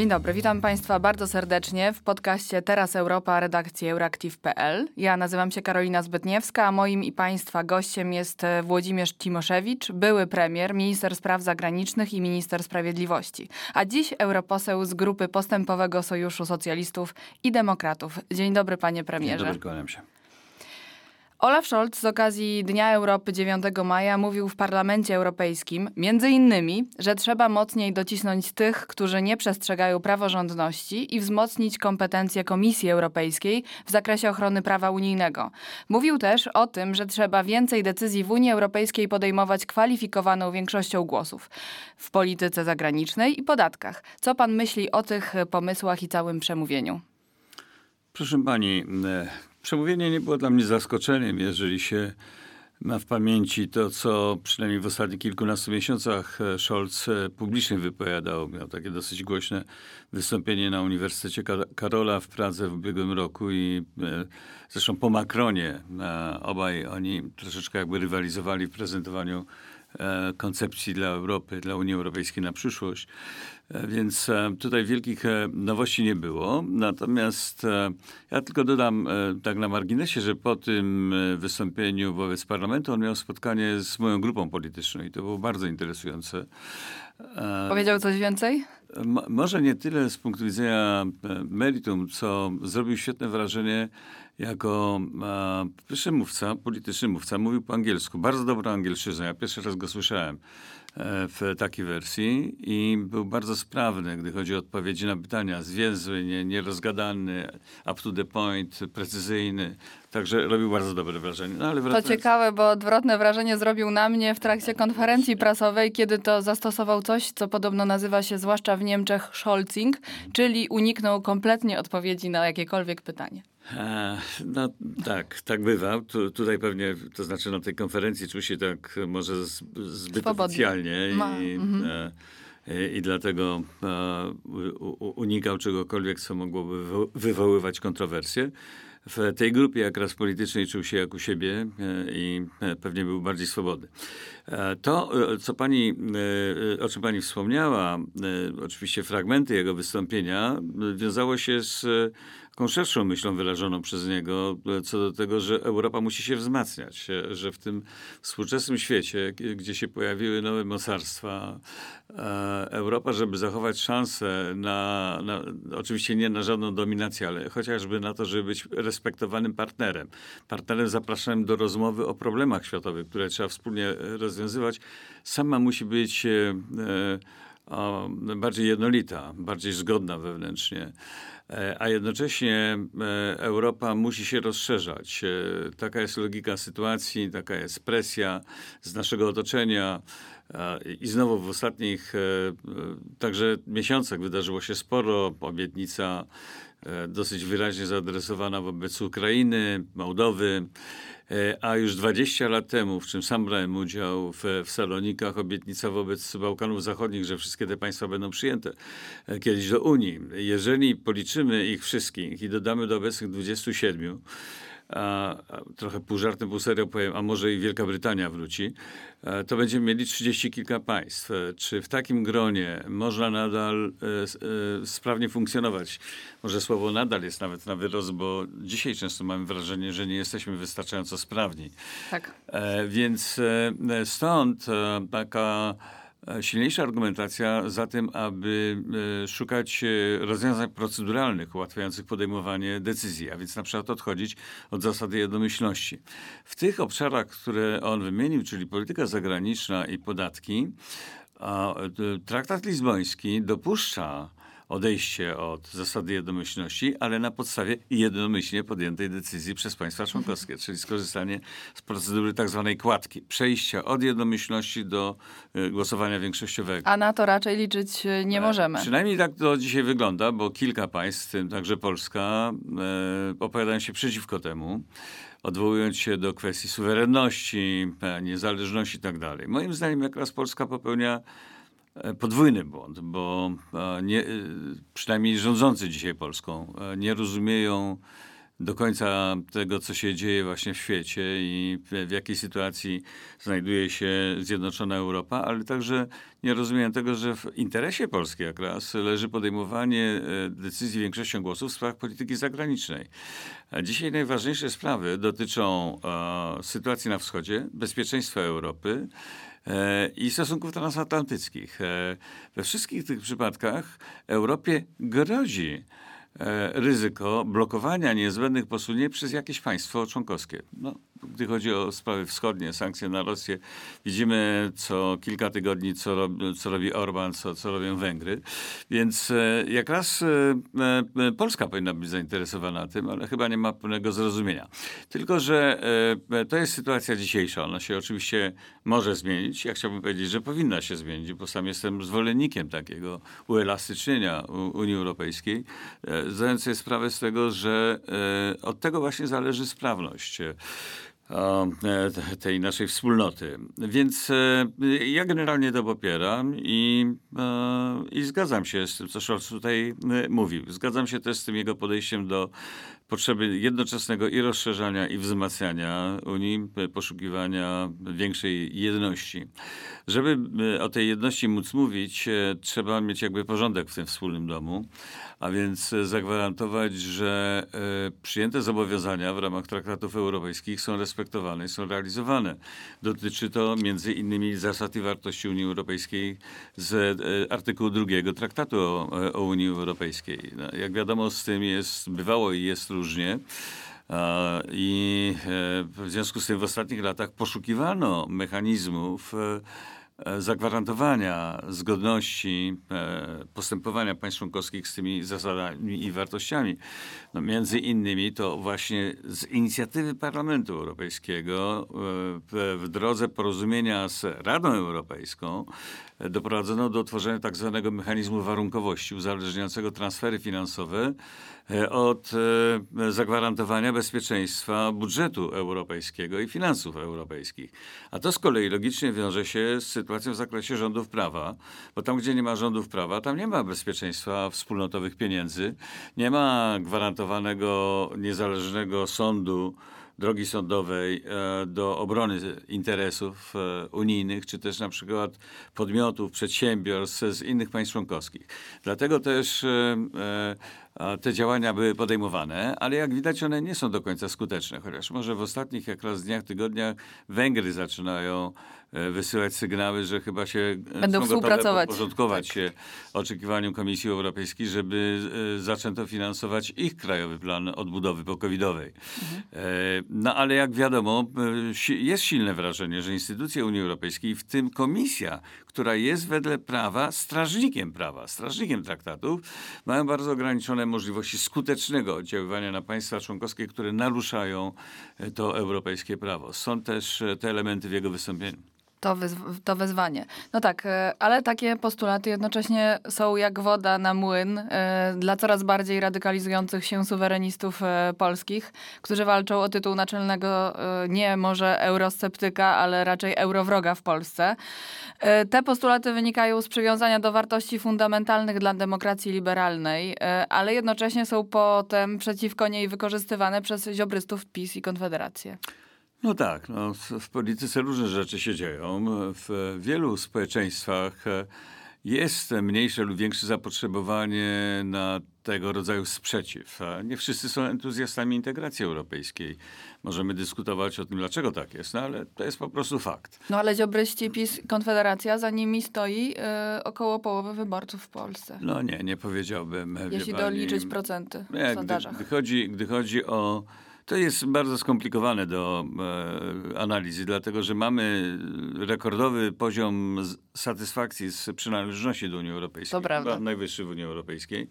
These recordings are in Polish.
Dzień dobry, witam Państwa bardzo serdecznie w podcaście Teraz Europa redakcji Euractiv.pl. Ja nazywam się Karolina Zbytniewska, a moim i Państwa gościem jest e, Włodzimierz Cimoszewicz, były premier, minister spraw zagranicznych i minister sprawiedliwości, a dziś europoseł z grupy Postępowego Sojuszu Socjalistów i Demokratów. Dzień dobry, panie premierze. Dzień dobry, kłaniam się. Olaf Scholz z okazji Dnia Europy 9 maja mówił w Parlamencie Europejskim między innymi, że trzeba mocniej docisnąć tych, którzy nie przestrzegają praworządności i wzmocnić kompetencje Komisji Europejskiej w zakresie ochrony prawa unijnego. Mówił też o tym, że trzeba więcej decyzji w Unii Europejskiej podejmować kwalifikowaną większością głosów w polityce zagranicznej i podatkach. Co pan myśli o tych pomysłach i całym przemówieniu? Proszę pani, e, Przemówienie nie było dla mnie zaskoczeniem, jeżeli się ma w pamięci to, co przynajmniej w ostatnich kilkunastu miesiącach e, Scholz e, publicznie wypowiadał. Miał takie dosyć głośne wystąpienie na Uniwersytecie Karola w Pradze w ubiegłym roku i e, zresztą po Macronie obaj oni troszeczkę jakby rywalizowali w prezentowaniu koncepcji dla Europy, dla Unii Europejskiej na przyszłość. E, więc e, tutaj wielkich e, nowości nie było. Natomiast ja tylko dodam tak na marginesie, że po tym wystąpieniu wobec parlamentu on miał spotkanie z moją grupą polityczną i to było bardzo interesujące. Powiedział coś więcej? może nie tyle z punktu widzenia meritum, co zrobił świetne wrażenie jako pierwszy mówca, polityczny mówca. Mówił po angielsku, bardzo dobrą angielszczyznę. Ja pierwszy raz go słyszałem. E, w takiej wersji i był bardzo sprawny, gdy chodzi o odpowiedzi na pytania. Zwięzły, nie, nierozgadany, up to the point, precyzyjny. Także robił bardzo dobre wrażenie. No, ale wracając... To ciekawe, bo odwrotne wrażenie zrobił na mnie w trakcie konferencji prasowej, kiedy to zastosował coś, co podobno nazywa się zwłaszcza w Niemczech Scholzing, czyli uniknął kompletnie odpowiedzi na jakiekolwiek pytanie. E, no tak, tak bywa. Tu, tutaj pewnie, to znaczy na tej konferencji czuł się tak może zbyt Swobodnie. oficjalnie i, mhm. e, i, dlatego e, unikał czegokolwiek, co mogłoby wywoływać kontrowersje. W tej grupie jak raz politycznej czuł się jak u siebie i pewnie był bardziej swobodny. To, co pani, o czym pani wspomniała, oczywiście fragmenty jego wystąpienia, wiązało się z taką szerszą myślą wyrażoną przez niego e, co do tego, że Europa musi się wzmacniać, że w tym współczesnym świecie, gdzie się pojawiły nowe mocarstwa, e, Europa, żeby zachować szansę na, na, oczywiście nie na żadną dominację, ale chociażby na to, żeby być respektowanym partnerem, partnerem zapraszanym do rozmowy o problemach światowych, które trzeba wspólnie rozwiązywać, sama musi być e, bardziej jednolita, bardziej zgodna wewnętrznie. E, a jednocześnie e, Europa musi się rozszerzać. E, taka jest logika sytuacji, taka jest presja z naszego otoczenia. I znowu w ostatnich także miesiącach wydarzyło się sporo. Obietnica dosyć wyraźnie zaadresowana wobec Ukrainy, Mołdowy. E, a już 20 lat temu, w czym sam brałem udział w, w Salonikach, obietnica wobec Bałkanów Zachodnich, że wszystkie te państwa będą przyjęte e, kiedyś do Unii. Jeżeli policzymy ich wszystkich i dodamy do obecnych 27, a, a trochę pół żartem, pół serio powiem, a może i Wielka Brytania wróci, to będziemy mieli 30 kilka państw. E, czy w takim gronie można nadal e, e, sprawnie funkcjonować? Może słowo nadal jest nawet na wyrost, bo dzisiaj często mamy wrażenie, że nie jesteśmy wystarczająco sprawni. Tak. E, więc e, stąd e, taka silniejsza argumentacja za tym, aby e, szukać e, rozwiązań proceduralnych ułatwiających podejmowanie decyzji, a więc na przykład odchodzić od zasady jednomyślności. W tych obszarach, które on wymienił, czyli polityka zagraniczna i podatki, traktat lizboński dopuszcza odejście od zasady jednomyślności, ale na podstawie jednomyślnie podjętej decyzji przez państwa członkowskie, czyli skorzystanie z procedury tak zwanej kładki, przejścia od jednomyślności do y, głosowania większościowego. A na to raczej liczyć y, nie e, możemy. Przynajmniej tak to dzisiaj wygląda, bo kilka państw, w tym także Polska, e, opowiadają się przeciwko temu odwołując się do kwestii suwerenności, e, niezależności i tak dalej. Moim zdaniem jak raz Polska popełnia E, podwójny błąd, bo e, nie, e, przynajmniej rządzący dzisiaj Polską nie rozumieją do końca tego, co się dzieje właśnie w świecie i w, jakiej sytuacji znajduje się Zjednoczona Europa, ale także nie rozumiem tego, że w interesie Polski jak raz leży podejmowanie e, decyzji większością głosów w sprawach polityki zagranicznej. Dzisiaj najważniejsze sprawy dotyczą e, sytuacji na wschodzie, bezpieczeństwa Europy, e, i stosunków transatlantyckich. E, We wszystkich tych przypadkach Europie grozi e, ryzyko blokowania niezbędnych posunięć przez jakieś państwo członkowskie. No, gdy chodzi o sprawy wschodnie, sankcje na Rosję, widzimy co kilka tygodni, co, rob, co robi Orban, co, co robią Węgry. Więc e, jak raz e, e, Polska powinna być zainteresowana tym, ale chyba nie ma pełnego zrozumienia. Tylko, że to jest sytuacja dzisiejsza. Ona się oczywiście może zmienić. Ja chciałbym powiedzieć, że powinna się zmienić, bo sam jestem zwolennikiem takiego uelastycznienia Unii Europejskiej, zdając sobie sprawę z tego, że od tego właśnie zależy sprawność tej naszej wspólnoty. Więc e, ja generalnie to popieram i, e, i zgadzam się z tym, co Scholz tutaj e, mówił. Zgadzam się też z tym jego podejściem do potrzeby jednoczesnego i rozszerzania, i wzmacniania Unii, e, poszukiwania większej jedności. Żeby e, o tej jedności móc mówić, e, trzeba mieć jakby porządek w tym wspólnym domu, a więc zagwarantować, że przyjęte zobowiązania w ramach traktatów europejskich są respektowane i są realizowane. Dotyczy to między innymi zasad i wartości Unii Europejskiej z artykułu drugiego traktatu o, o Unii Europejskiej. No, jak wiadomo, z tym jest, bywało i jest różnie. A, I e, w związku z tym w ostatnich latach poszukiwano mechanizmów e, e, zagwarantowania zgodności e, postępowania państw członkowskich z tymi zasadami i wartościami. No, między innymi to właśnie z inicjatywy Parlamentu Europejskiego e, w, drodze porozumienia z Radą Europejską e, doprowadzono do utworzenia tak zwanego mechanizmu warunkowości uzależniającego transfery finansowe e, od e, zagwarantowania bezpieczeństwa budżetu europejskiego i finansów europejskich. A to z kolei logicznie wiąże się z sytuacją w zakresie rządów prawa, bo tam, gdzie nie ma rządów prawa, tam nie ma bezpieczeństwa wspólnotowych pieniędzy, nie ma gwarantowanego niezależnego sądu, drogi sądowej e, do obrony interesów e, unijnych, czy też na przykład podmiotów, przedsiębiorstw z innych państw członkowskich. Dlatego też e, te działania były podejmowane, ale jak widać one nie są do końca skuteczne, chociaż może w ostatnich jak raz dniach, tygodniach Węgry zaczynają wysyłać sygnały, że chyba się e, Będą współpracować. podporządkować się oczekiwaniom Komisji Europejskiej, żeby e, zaczęto finansować ich krajowy plan odbudowy pokowidowej. E, No ale jak wiadomo, e, jest silne wrażenie, że instytucje Unii Europejskiej, w tym Komisja, która jest wedle prawa strażnikiem prawa, strażnikiem traktatów, mają bardzo ograniczone możliwości skutecznego oddziaływania na państwa członkowskie, które naruszają e, to europejskie prawo. Są też e, te elementy w jego wystąpieniu. To, wyzw- to wezwanie. No tak, e, ale takie postulaty jednocześnie są jak woda na młyn e, dla coraz bardziej radykalizujących się suwerenistów e, polskich, którzy walczą o tytuł naczelnego nie może eurosceptyka, ale raczej eurowroga w Polsce. Te postulaty wynikają z przywiązania do wartości fundamentalnych dla demokracji liberalnej, ale jednocześnie są potem przeciwko niej wykorzystywane przez ziobrystów PiS i Konfederację. No tak, no, w- polityce różne rzeczy się dzieją. W wielu społeczeństwach e, jest mniejsze lub większe zapotrzebowanie na tego rodzaju sprzeciw. Nie wszyscy są entuzjastami integracji europejskiej. Możemy dyskutować o tym, dlaczego tak jest, no ale to jest po prostu fakt. No ale ziobryści, PiS, Konfederacja, za nimi stoi e, około połowy wyborców w Polsce. No nie, nie powiedziałbym. wie Jeśli pani. doliczyć procenty w Nie, gdy, sondażach. gdy, chodzi, gdy chodzi o. To jest bardzo skomplikowane do e, analizy, dlatego że mamy rekordowy poziom satysfakcji z przynależności do Unii Europejskiej. To prawda. Najwyższy w Unii Europejskiej.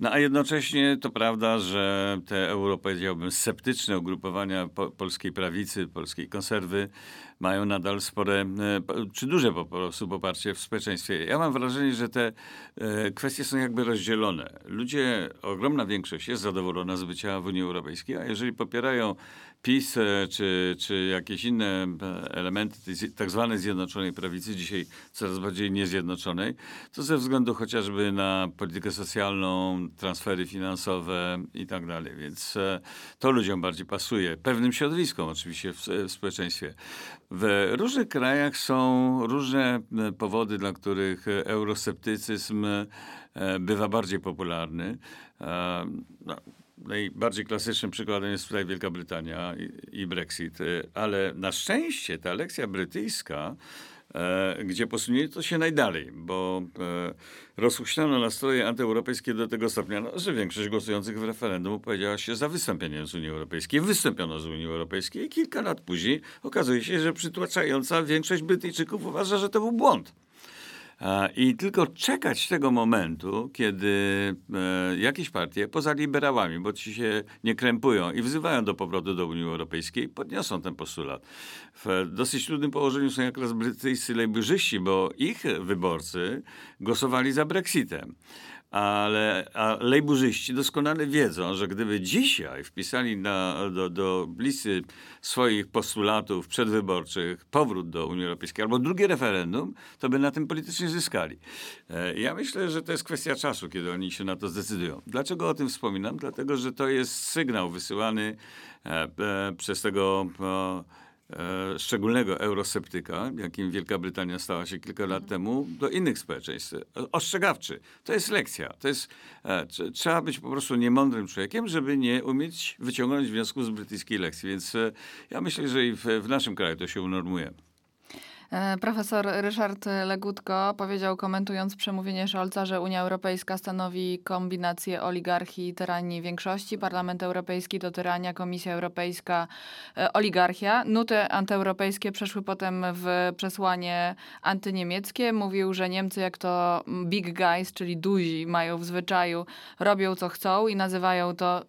No a jednocześnie to prawda, że te euro, powiedziałbym, sceptyczne ugrupowania po, polskiej prawicy, polskiej konserwy mają nadal spore, czy duże po prostu poparcie w społeczeństwie. Ja mam wrażenie, że te kwestie są jakby rozdzielone. Ludzie, ogromna większość jest zadowolona z bycia w Unii Europejskiej, a jeżeli popierają PiS czy, czy jakieś inne elementy tej tak zwanej Zjednoczonej Prawicy, dzisiaj coraz bardziej niezjednoczonej, to ze względu chociażby na politykę socjalną, transfery finansowe i tak dalej. Więc e, to ludziom bardziej pasuje. Pewnym środowiskom oczywiście w, w społeczeństwie. W różnych krajach są różne e, powody, dla których eurosceptycyzm e, bywa bardziej popularny. No, najbardziej klasycznym przykładem jest tutaj Wielka Brytania i, i Brexit, y, ale na szczęście ta lekcja brytyjska e, gdzie posunięto się najdalej, bo e, rozhuśniono nastroje antyeuropejskie do tego stopnia, no, że większość głosujących w referendum opowiedziała się za wystąpieniem z Unii Europejskiej. Wystąpiono z Unii Europejskiej i kilka lat później okazuje się, że przytłaczająca większość Brytyjczyków uważa, że to był błąd. I tylko czekać tego momentu, kiedy e, jakieś partie, poza liberałami, bo ci się nie krępują i wzywają do powrotu do Unii Europejskiej, podniosą ten postulat. W dosyć trudnym położeniu są jak brytyjscy lejburzyści, bo ich wyborcy głosowali za Brexitem ale lejburzyści doskonale wiedzą, że gdyby dzisiaj wpisali na, do, do listy swoich postulatów przedwyborczych powrót do Unii Europejskiej albo drugie referendum, to by na tym politycznie zyskali. E, ja myślę, że to jest kwestia czasu, kiedy oni się na to zdecydują. Dlaczego o tym wspominam? Dlatego, że to jest sygnał wysyłany e, e, przez tego szczególnego eurosceptyka, jakim Wielka Brytania stała się kilka lat temu, do innych społeczeństw. Ostrzegawczy. To jest lekcja. To jest, e, trzeba być po prostu niemądrym człowiekiem, żeby nie umieć wyciągnąć wniosków z brytyjskiej lekcji. Więc e, ja myślę, że i w, w naszym kraju to się unormuje. E, profesor Ryszard Legutko powiedział, komentując przemówienie Scholza, że Unia Europejska stanowi kombinację oligarchii i tyranii większości. Parlament Europejski to tyrania, Komisja Europejska e, oligarchia. Nuty antyeuropejskie przeszły potem w przesłanie antyniemieckie. Mówił, że Niemcy, jak to big guys, czyli duzi, mają w zwyczaju, robią co chcą i nazywają to e,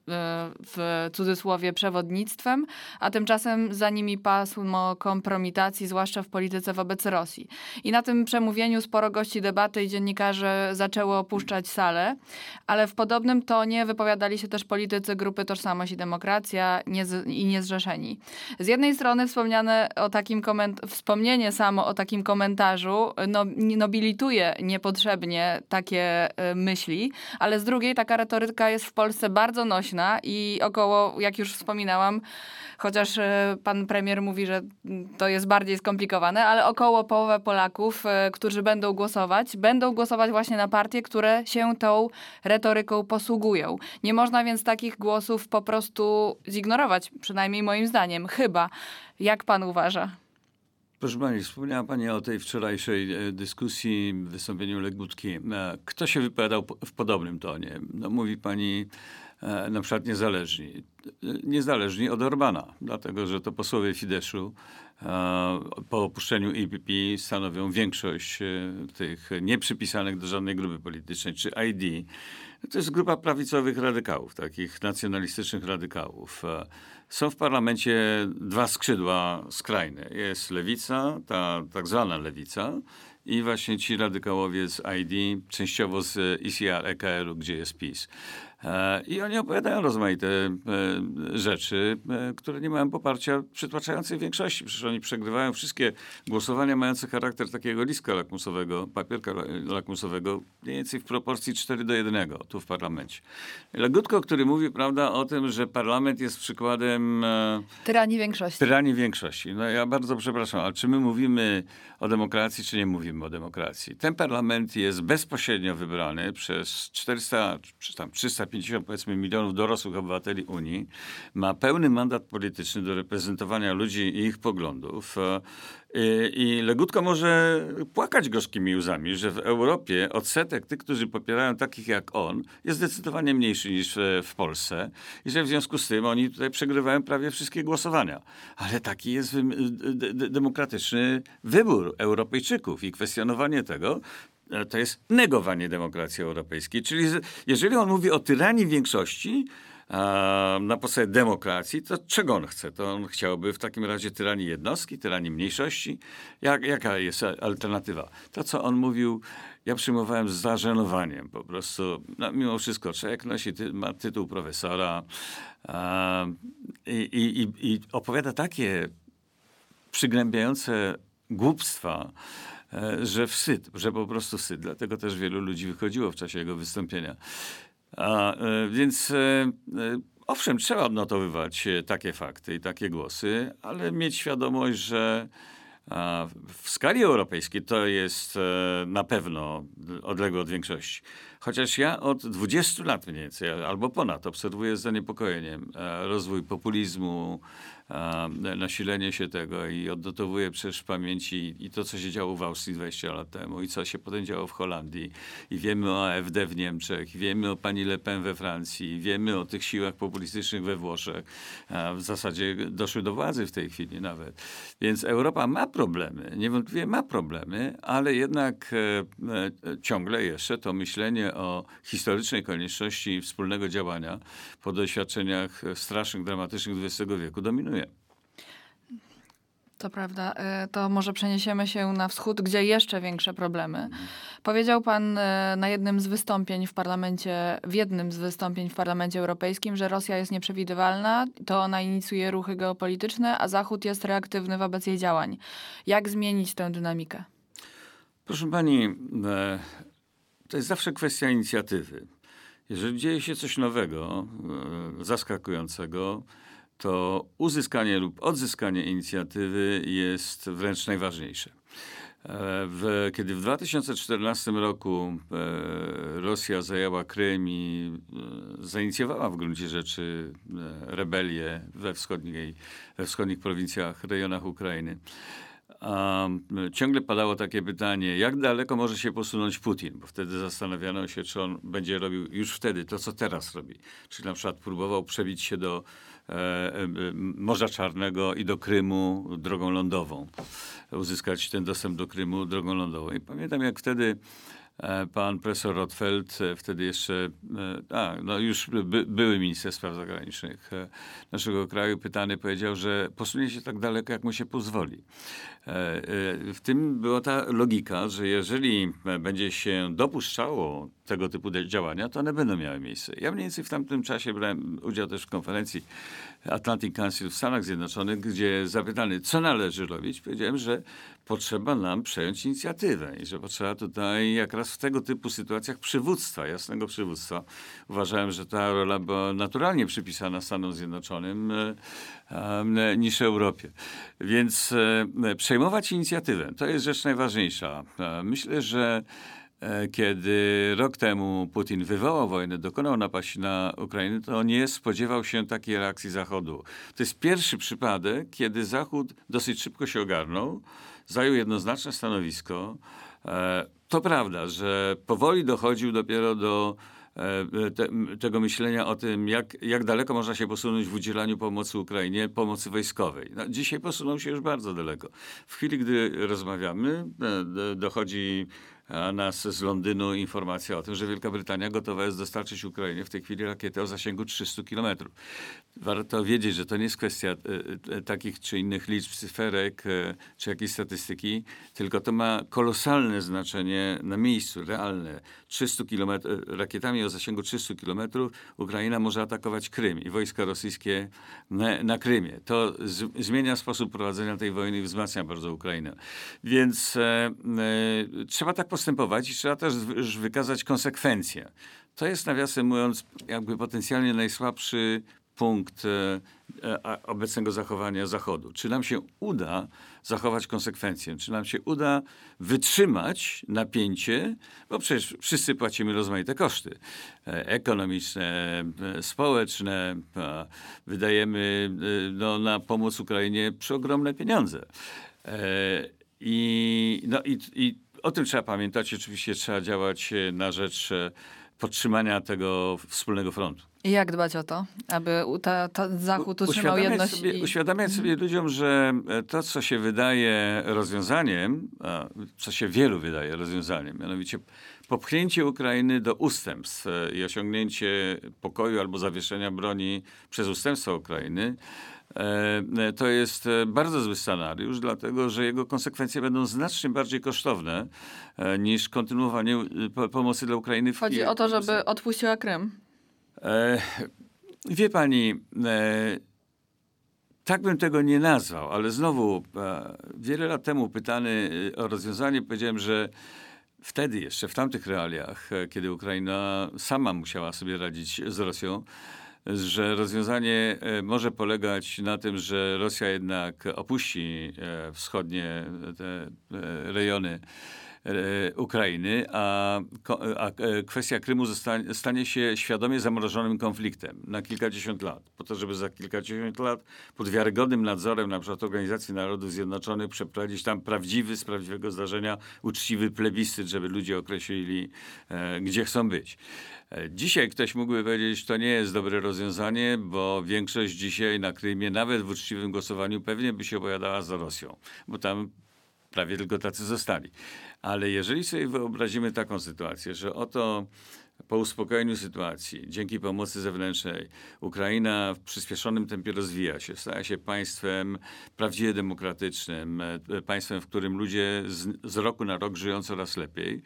w cudzysłowie przewodnictwem, a tymczasem za nimi pasmo kompromitacji, zwłaszcza w polityce wobec Rosji. I na tym przemówieniu sporo gości debaty i dziennikarzy zaczęło opuszczać salę, ale w podobnym tonie wypowiadali się też politycy grupy Tożsamość i Demokracja i Niezrzeszeni. Z jednej strony wspomniane o takim koment- wspomnienie samo o takim komentarzu no, nobilituje niepotrzebnie takie y, myśli, ale z drugiej taka retoryka jest w Polsce bardzo nośna i około, jak już wspominałam, chociaż y, pan premier mówi, że to jest bardziej skomplikowane, ale około połowę Polaków, e, którzy będą głosować, będą głosować właśnie na partie, które się tą retoryką posługują. Nie można więc takich głosów po prostu zignorować, przynajmniej moim zdaniem. Chyba. Jak pan uważa? Proszę Pani, wspomniała Pani o tej wczorajszej e, dyskusji, wystąpieniu Legutki. E, kto się wypowiadał w podobnym tonie? No, mówi Pani na przykład niezależni. Niezależni od Orbana, dlatego że to posłowie Fideszu po opuszczeniu EPP stanowią większość e, tych nieprzypisanych do żadnej grupy politycznej, czy ID. To jest grupa prawicowych radykałów, takich nacjonalistycznych radykałów. E, są w parlamencie dwa skrzydła skrajne. Jest lewica, ta tak zwana lewica, i właśnie ci radykałowie z ID, częściowo z ICR, EKR-u, gdzie jest PiS. E, I oni opowiadają rozmaite e, rzeczy, e, które nie mają poparcia przytłaczającej większości. Przecież oni przegrywają wszystkie głosowania mające charakter takiego listka lakmusowego, papierka lakmusowego, mniej więcej w proporcji 4 do 1 tu w parlamencie. Legutko, który mówi prawda, o tym, że parlament jest przykładem... Tyranii większości. Tyranii większości. No ja bardzo przepraszam, ale czy my mówimy o demokracji, czy nie mówimy o demokracji? Ten parlament jest bezpośrednio wybrany przez 400, czy tam 300 350 powiedzmy milionów dorosłych obywateli Unii, ma pełny mandat polityczny do reprezentowania ludzi i ich poglądów. E, I Legutko może płakać gorzkimi łzami, że w Europie odsetek tych, którzy popierają takich jak on, jest zdecydowanie mniejszy niż w Polsce i że w związku z tym oni tutaj przegrywają prawie wszystkie głosowania. Ale taki jest demokratyczny wybór Europejczyków i kwestionowanie tego to jest negowanie demokracji europejskiej. Czyli jeżeli on mówi o tyranii większości, na podstawie demokracji, to czego on chce? To on chciałby w takim razie tyranii jednostki, tyranii mniejszości? Jak, jaka jest alternatywa? To, co on mówił, ja przyjmowałem z zażenowaniem po prostu. No, mimo wszystko człowiek nosi, ty, ma tytuł profesora i, i, i opowiada takie przygnębiające głupstwa, e, że wstyd, że po prostu wstyd. Dlatego też wielu ludzi wychodziło w czasie jego wystąpienia. A, e, więc e, owszem, trzeba odnotowywać takie fakty i takie głosy, ale mieć świadomość, że w skali europejskiej to jest na pewno odległe od większości. Chociaż ja od 20 lat mniej więcej, albo ponad, obserwuję z zaniepokojeniem rozwój populizmu, nasilenie się tego i odnotowuję przecież w pamięci i to, co się działo w Austrii 20 lat temu i co się potem działo w Holandii i wiemy o AfD w Niemczech, wiemy o pani Le Pen we Francji, wiemy o tych siłach populistycznych we Włoszech. W zasadzie doszły do władzy w tej chwili nawet. Więc Europa ma problemy, niewątpliwie ma problemy, ale jednak e, e, ciągle jeszcze to myślenie o historycznej konieczności wspólnego działania po doświadczeniach strasznych, dramatycznych XX wieku dominuje. To prawda. E, to może przeniesiemy się na wschód, gdzie jeszcze większe problemy. Powiedział pan e, na jednym z wystąpień w parlamencie, w jednym z wystąpień w parlamencie europejskim, że Rosja jest nieprzewidywalna, to ona inicjuje ruchy geopolityczne, a Zachód jest reaktywny wobec jej działań. Jak zmienić tę dynamikę? Proszę pani, e, to jest zawsze kwestia inicjatywy. Jeżeli dzieje się coś nowego, zaskakującego, to uzyskanie lub odzyskanie inicjatywy jest wręcz najważniejsze. E, w, kiedy w 2014 roku e, Rosja zajęła Krym i e, zainicjowała w gruncie rzeczy rebelię we, wschodniej, we wschodnich prowincjach, rejonach Ukrainy, a ciągle padało takie pytanie, jak daleko może się posunąć Putin? Bo wtedy zastanawiano się, czy on będzie robił już wtedy to, co teraz robi. Czyli na przykład próbował przebić się do Morza Czarnego i do Krymu drogą lądową. Uzyskać ten dostęp do Krymu drogą lądową. I pamiętam, jak wtedy E, pan profesor Rotfeld, e, wtedy jeszcze, e, a, no już by, były minister spraw zagranicznych naszego kraju, pytany powiedział, że posunie się tak daleko, jak mu się pozwoli. W tym była ta logika, że jeżeli będzie się dopuszczało tego typu działania, to one będą miały miejsce. Ja mniej więcej w tamtym czasie brałem udział też w konferencji Atlantic Council w Stanach Zjednoczonych, gdzie zapytany, co należy robić, powiedziałem, że potrzeba nam przejąć inicjatywę i że potrzeba tutaj jak raz w tego typu sytuacjach przywództwa, jasnego przywództwa. Uważałem, że ta rola była naturalnie przypisana Stanom Zjednoczonym e, e, niż Europie. Więc e, przejmować inicjatywę to jest rzecz najważniejsza. Myślę, że kiedy rok temu Putin wywołał wojnę, dokonał napaści na Ukrainę, to nie spodziewał się takiej reakcji Zachodu. To jest pierwszy przypadek, kiedy Zachód dosyć szybko się ogarnął, zajął jednoznaczne stanowisko. E, to prawda, że powoli dochodził dopiero do e, te, tego myślenia o tym, jak, jak daleko można się posunąć w udzielaniu pomocy Ukrainie, pomocy wojskowej. No, dzisiaj posunął się już bardzo daleko. W chwili, gdy rozmawiamy, e, dochodzi nas z Londynu informacja o tym, że Wielka Brytania gotowa jest dostarczyć Ukrainie w tej chwili rakietę o zasięgu 300 kilometrów. Warto wiedzieć, że to nie jest kwestia e, e, takich czy innych liczb, cyferek, e, czy jakiejś statystyki, tylko to ma kolosalne znaczenie na miejscu, realne. 300 kilometrów, rakietami o zasięgu 300 kilometrów Ukraina może atakować Krym i wojska rosyjskie na, na Krymie. To z, zmienia sposób prowadzenia tej wojny i wzmacnia bardzo Ukrainę. Więc e, e, trzeba tak postępować i trzeba też wykazać konsekwencje. To jest, nawiasem mówiąc, jakby potencjalnie najsłabszy punkt e, e, obecnego zachowania Zachodu. Czy nam się uda zachować konsekwencje? Czy nam się uda wytrzymać napięcie? Bo przecież wszyscy płacimy rozmaite koszty e, ekonomiczne, społeczne. Wydajemy no, na pomoc Ukrainie przeogromne pieniądze. I, no, i, i o tym trzeba pamiętać. Oczywiście trzeba działać na rzecz podtrzymania tego wspólnego frontu. I jak dbać o to, aby ta, ta Zachód utrzymał jedność? Sobie, i... Uświadamiać mhm. sobie ludziom, że e, to, co się wydaje rozwiązaniem, co się wielu wydaje rozwiązaniem, mianowicie popchnięcie Ukrainy do ustępstw e, i osiągnięcie pokoju albo zawieszenia broni przez ustępstwa Ukrainy, e, to jest e, bardzo zły scenariusz, dlatego że jego konsekwencje będą znacznie bardziej kosztowne niż kontynuowanie pomocy dla Ukrainy. W Chodzi o to, żeby odpuściła Krym. Wie pani, tak bym tego nie nazwał, ale znowu wiele lat temu pytany o rozwiązanie powiedziałem, że wtedy jeszcze, w tamtych realiach, e, kiedy Ukraina sama musiała sobie radzić z Rosją, że rozwiązanie e, może polegać na tym, że Rosja jednak opuści e, wschodnie te rejony. E, Ukrainy, a, a e, kwestia Krymu zostanie, stanie się świadomie zamrożonym konfliktem na kilkadziesiąt lat. Po to, żeby za kilkadziesiąt lat pod wiarygodnym nadzorem na przykład Organizacji Narodów Zjednoczonych przeprowadzić tam prawdziwy, z prawdziwego zdarzenia, uczciwy plebiscyt, żeby ludzie określili, e, gdzie chcą być. E, dzisiaj ktoś mógłby powiedzieć, to nie jest dobre rozwiązanie, bo większość dzisiaj na Krymie, nawet w uczciwym głosowaniu, pewnie by się opowiadała za Rosją, bo tam prawie tylko tacy zostali. Ale jeżeli sobie wyobrazimy taką sytuację, że oto po uspokojeniu sytuacji, dzięki pomocy zewnętrznej, Ukraina w przyspieszonym tempie rozwija się, staje się państwem prawdziwie demokratycznym, e, państwem, w którym ludzie z, z roku na rok żyją coraz lepiej,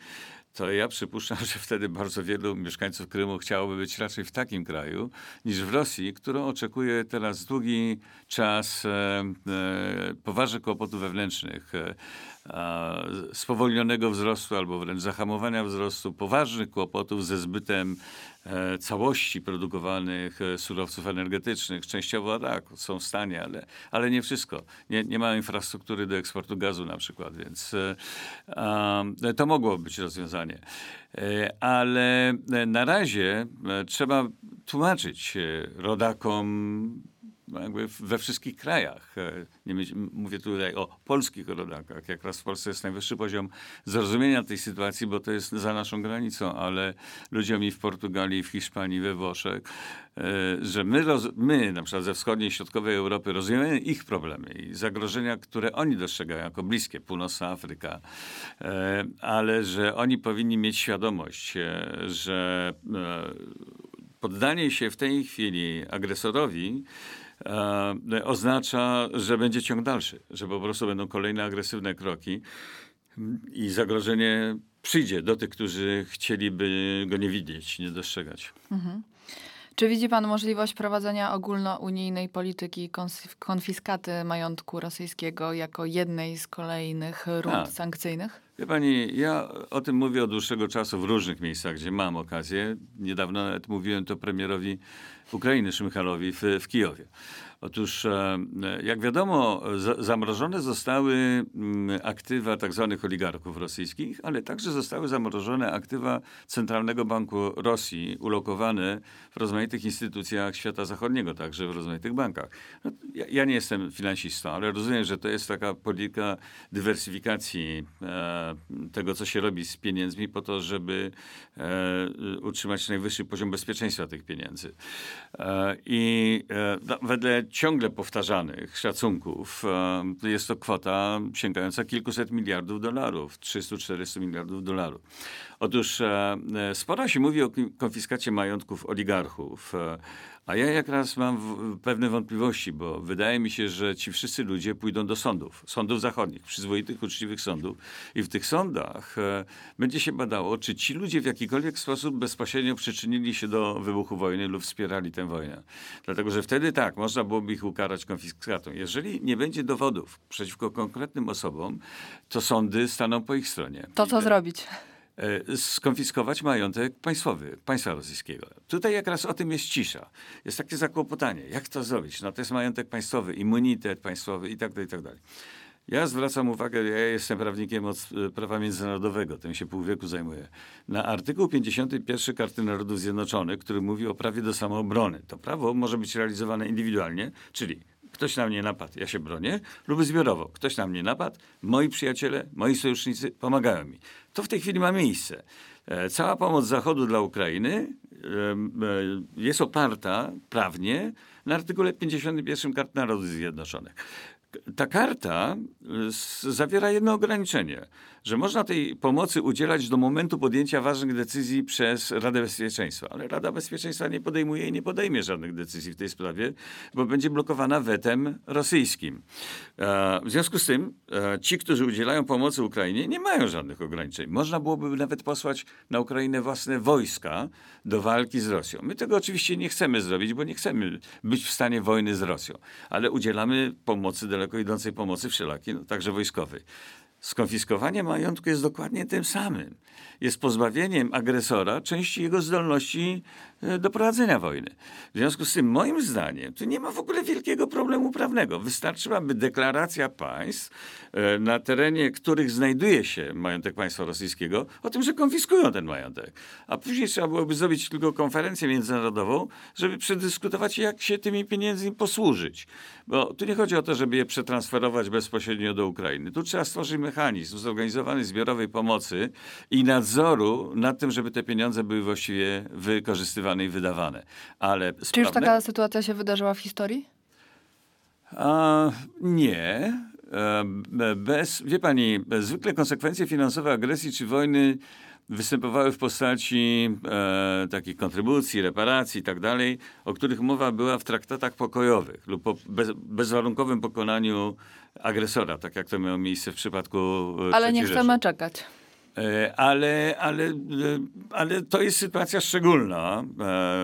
to ja przypuszczam, że wtedy bardzo wielu mieszkańców Krymu chciałoby być raczej w takim kraju niż w Rosji, którą oczekuje teraz długi czas e, e, poważnych kłopotów wewnętrznych. E, spowolnionego wzrostu albo wręcz zahamowania wzrostu, poważnych kłopotów ze zbytem e, całości produkowanych e, surowców energetycznych. Częściowo tak, są w stanie, ale, ale nie wszystko. Nie, nie ma infrastruktury do eksportu gazu na przykład, więc e, to mogło być rozwiązanie. Ale na razie trzeba tłumaczyć rodakom jakby we wszystkich krajach. E, mówię tutaj o polskich rodakach. Jak raz w Polsce jest najwyższy poziom zrozumienia tej sytuacji, bo to jest za naszą granicą, ale ludziom i w Portugalii, w Hiszpanii, we Włoszech, e, że my, my na przykład ze wschodniej i środkowej Europy rozumiemy ich problemy i zagrożenia, które oni dostrzegają jako bliskie, północna Afryka, e, ale że oni powinni mieć świadomość, że poddanie się w tej chwili agresorowi oznacza, że będzie ciąg dalszy, że po prostu będą kolejne agresywne kroki i zagrożenie przyjdzie do tych, którzy chcieliby go nie widzieć, nie dostrzegać. Mhm. Czy widzi Pan możliwość prowadzenia ogólnounijnej polityki konfiskaty majątku rosyjskiego jako jednej z kolejnych rund A. sankcyjnych? Wie pani, ja o tym mówię od dłuższego czasu w różnych miejscach, gdzie mam okazję. Niedawno nawet mówiłem to premierowi Ukrainy Szymchalowi w, w Kijowie. Otóż, e, jak wiadomo, zamrożone zostały mm, aktywa tzw. Tak oligarchów rosyjskich, ale także zostały zamrożone aktywa Centralnego Banku Rosji, ulokowane w rozmaitych instytucjach świata zachodniego, także w rozmaitych bankach. No, ja, ja, nie jestem finansistą, ale rozumiem, że to jest taka polityka dywersyfikacji e, tego, co się robi z pieniędzmi, po to, żeby e, utrzymać najwyższy poziom bezpieczeństwa tych pieniędzy. E, I e, no, wedle ciągle powtarzanych szacunków jest to kwota sięgająca kilkuset miliardów dolarów, 300-400 miliardów dolarów. Otóż sporo się mówi o konfiskacie majątków oligarchów. A ja jak raz mam w, pewne wątpliwości, bo wydaje mi się, że ci wszyscy ludzie pójdą do sądów, sądów zachodnich, przyzwoitych, uczciwych sądów i w tych sądach e, będzie się badało, czy ci ludzie w jakikolwiek sposób bezpośrednio przyczynili się do wybuchu wojny lub wspierali tę wojnę. Dlatego, że wtedy tak, można byłoby ich ukarać konfiskatą. Jeżeli nie będzie dowodów przeciwko konkretnym osobom, to sądy staną po ich stronie. To co zrobić? E, skonfiskować majątek państwowy, państwa rosyjskiego. Tutaj jak raz o tym jest cisza. Jest takie zakłopotanie. Jak to zrobić? No to jest majątek państwowy, immunitet państwowy i tak dalej, i tak dalej. Ja zwracam uwagę, ja jestem prawnikiem od e, prawa międzynarodowego, tym się pół wieku zajmuję, na artykuł 51 Karty Narodów Zjednoczonych, który mówi o prawie do samoobrony. To prawo może być realizowane indywidualnie, czyli ktoś na mnie napadł, ja się bronię, lub zbiorowo. Ktoś na mnie napadł, moi przyjaciele, moi sojusznicy pomagają mi. To w tej chwili ma miejsce. E, cała pomoc Zachodu dla Ukrainy e, jest oparta prawnie na artykule 51 Kart Narodów Zjednoczonych. ta karta zawiera jedno ograniczenie, że można tej pomocy udzielać do momentu podjęcia ważnych decyzji przez Radę Bezpieczeństwa. Ale Rada Bezpieczeństwa nie podejmuje i nie podejmie żadnych decyzji w tej sprawie, bo będzie blokowana wetem rosyjskim. E, w związku z tym e, ci, którzy udzielają pomocy Ukrainie, nie mają żadnych ograniczeń. Można byłoby nawet posłać na Ukrainę własne wojska do walki z Rosją. My tego oczywiście nie chcemy zrobić, bo nie chcemy być w stanie wojny z Rosją, ale udzielamy pomocy, daleko idącej pomocy wszelakiej, no, także wojskowej. Skonfiskowanie majątku jest dokładnie tym samym. Jest pozbawieniem agresora części jego zdolności e, do prowadzenia wojny. W związku z tym, moim zdaniem, tu nie ma w ogóle wielkiego problemu prawnego. Wystarczyłaby deklaracja państw, e, na terenie których znajduje się majątek państwa rosyjskiego, o tym, że konfiskują ten majątek. A później trzeba byłoby zrobić tylko konferencję międzynarodową, żeby przedyskutować, jak się tymi pieniędzmi posłużyć. Bo tu nie chodzi o to, żeby je przetransferować bezpośrednio do Ukrainy. Tu trzeba stworzyć mechanizm zorganizowanej zbiorowej pomocy i nadzoru nad tym, żeby te pieniądze były właściwie wykorzystywane i wydawane. Ale Czy już taka sytuacja się wydarzyła w historii? A, nie. E, bez, wie pani, zwykle konsekwencje finansowe agresji czy wojny występowały w postaci e, takich kontrybucji, reparacji i tak dalej, o których mowa była w traktatach pokojowych lub po bez, bezwarunkowym pokonaniu agresora, tak jak to miało miejsce w przypadku e, Ale nie chcemy Rzeszy. czekać. E, ale, ale, e, ale to jest sytuacja szczególna.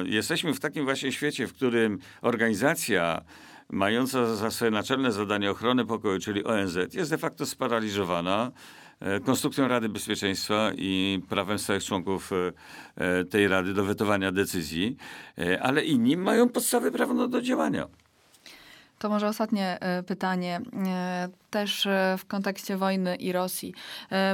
Jesteśmy w takim właśnie świecie, w którym organizacja mająca za swoje naczelne zadanie ochronę pokoju, czyli ONZ, jest de facto sparaliżowana. E, konstrukcją Rady Bezpieczeństwa i prawem stałych członków e, e, tej Rady do wetowania decyzji, ale inni mają podstawy prawne do działania. To może ostatnie pytanie, też w kontekście wojny i Rosji.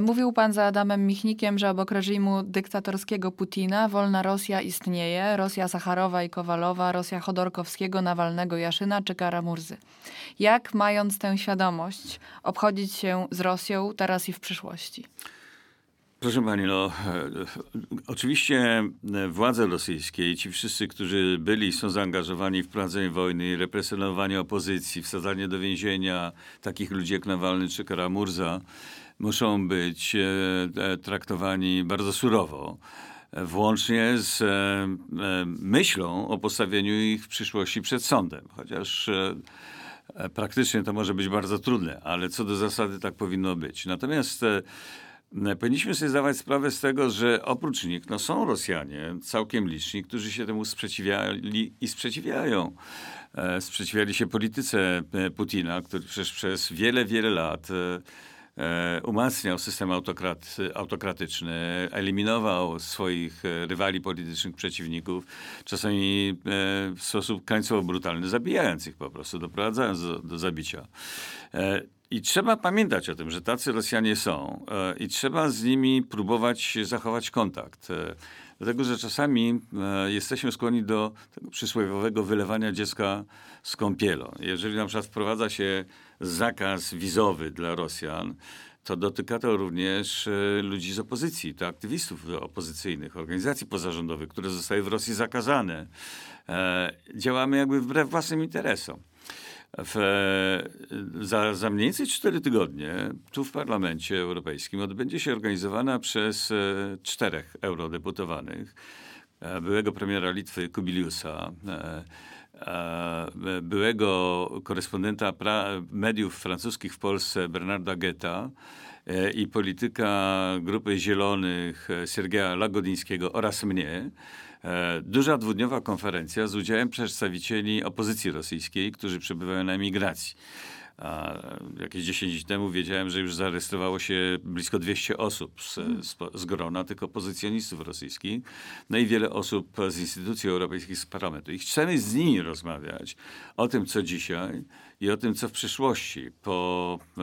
Mówił pan za Adamem Michnikiem, że obok reżimu dyktatorskiego Putina wolna Rosja istnieje. Rosja Sacharowa i Kowalowa, Rosja Chodorkowskiego, Nawalnego, Jaszyna czy Karamurzy. Jak mając tę świadomość obchodzić się z Rosją teraz i w przyszłości? Proszę pani, no e, oczywiście władze rosyjskie i ci wszyscy, którzy byli, są zaangażowani w prowadzenie wojny, represjonowanie opozycji, wsadzanie do więzienia takich ludzi jak Nawalny czy Karamurza, muszą być e, e, traktowani bardzo surowo włącznie z myślą o postawieniu ich w przyszłości przed sądem. Chociaż praktycznie to może być bardzo trudne, ale co do zasady tak powinno być. Natomiast E, powinniśmy sobie zdawać sprawę z tego, że oprócz nich no, są Rosjanie, całkiem liczni, którzy się temu sprzeciwiali i sprzeciwiają. E, sprzeciwiali się polityce e, Putina, który przecież przez wiele, wiele lat e, umacniał system autokrat, autokratyczny, eliminował swoich rywali politycznych, przeciwników, czasami w sposób krańcowo brutalny, zabijając ich po prostu, doprowadzając do, do zabicia. I trzeba pamiętać o tym, że tacy Rosjanie są e, i trzeba z nimi próbować zachować kontakt. E, dlatego, że czasami e, jesteśmy skłonni do tego przysłowiowego wylewania dziecka z kąpielą. Jeżeli na przykład wprowadza się zakaz wizowy dla Rosjan, to dotyka to również ludzi z opozycji, to aktywistów opozycyjnych, organizacji pozarządowych, które zostały w Rosji zakazane. Działamy jakby wbrew własnym interesom. W, za, za mniej więcej 4 tygodnie tu w Parlamencie Europejskim odbędzie się organizowana przez e, czterech eurodeputowanych, e, byłego premiera Litwy Kubiliusa, e, byłego korespondenta mediów francuskich w Polsce Bernarda Geta i polityka Grupy Zielonych Sergeja Lagodińskiego oraz mnie, E, duża dwudniowa konferencja z udziałem przedstawicieli opozycji rosyjskiej, którzy przebywają na emigracji. A jakieś 10 dni temu wiedziałem, że już zarejestrowało się blisko 200 osób z, z, z, grona tych opozycjonistów rosyjskich, no i wiele osób z instytucji europejskich z parlamentu. I chcemy z nimi rozmawiać o tym, co dzisiaj i o tym, co w przyszłości, po, e,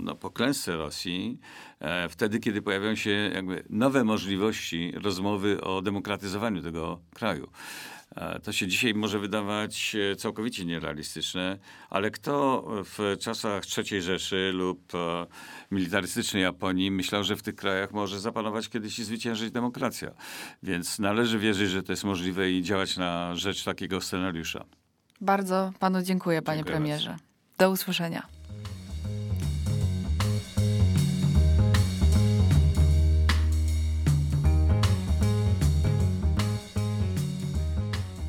no, po klęsce Rosji, e, wtedy, kiedy pojawią się jakby nowe możliwości rozmowy o demokratyzowaniu tego kraju. E, to się dzisiaj może wydawać e, całkowicie nierealistyczne, ale kto w czasach III Rzeszy lub e, militarystycznej Japonii myślał, że w tych krajach może zapanować kiedyś i zwyciężyć demokracja? Więc należy wierzyć, że to jest możliwe i działać na rzecz takiego scenariusza. Bardzo panu dziękuję, panie dziękuję premierze. Bardzo. Do usłyszenia.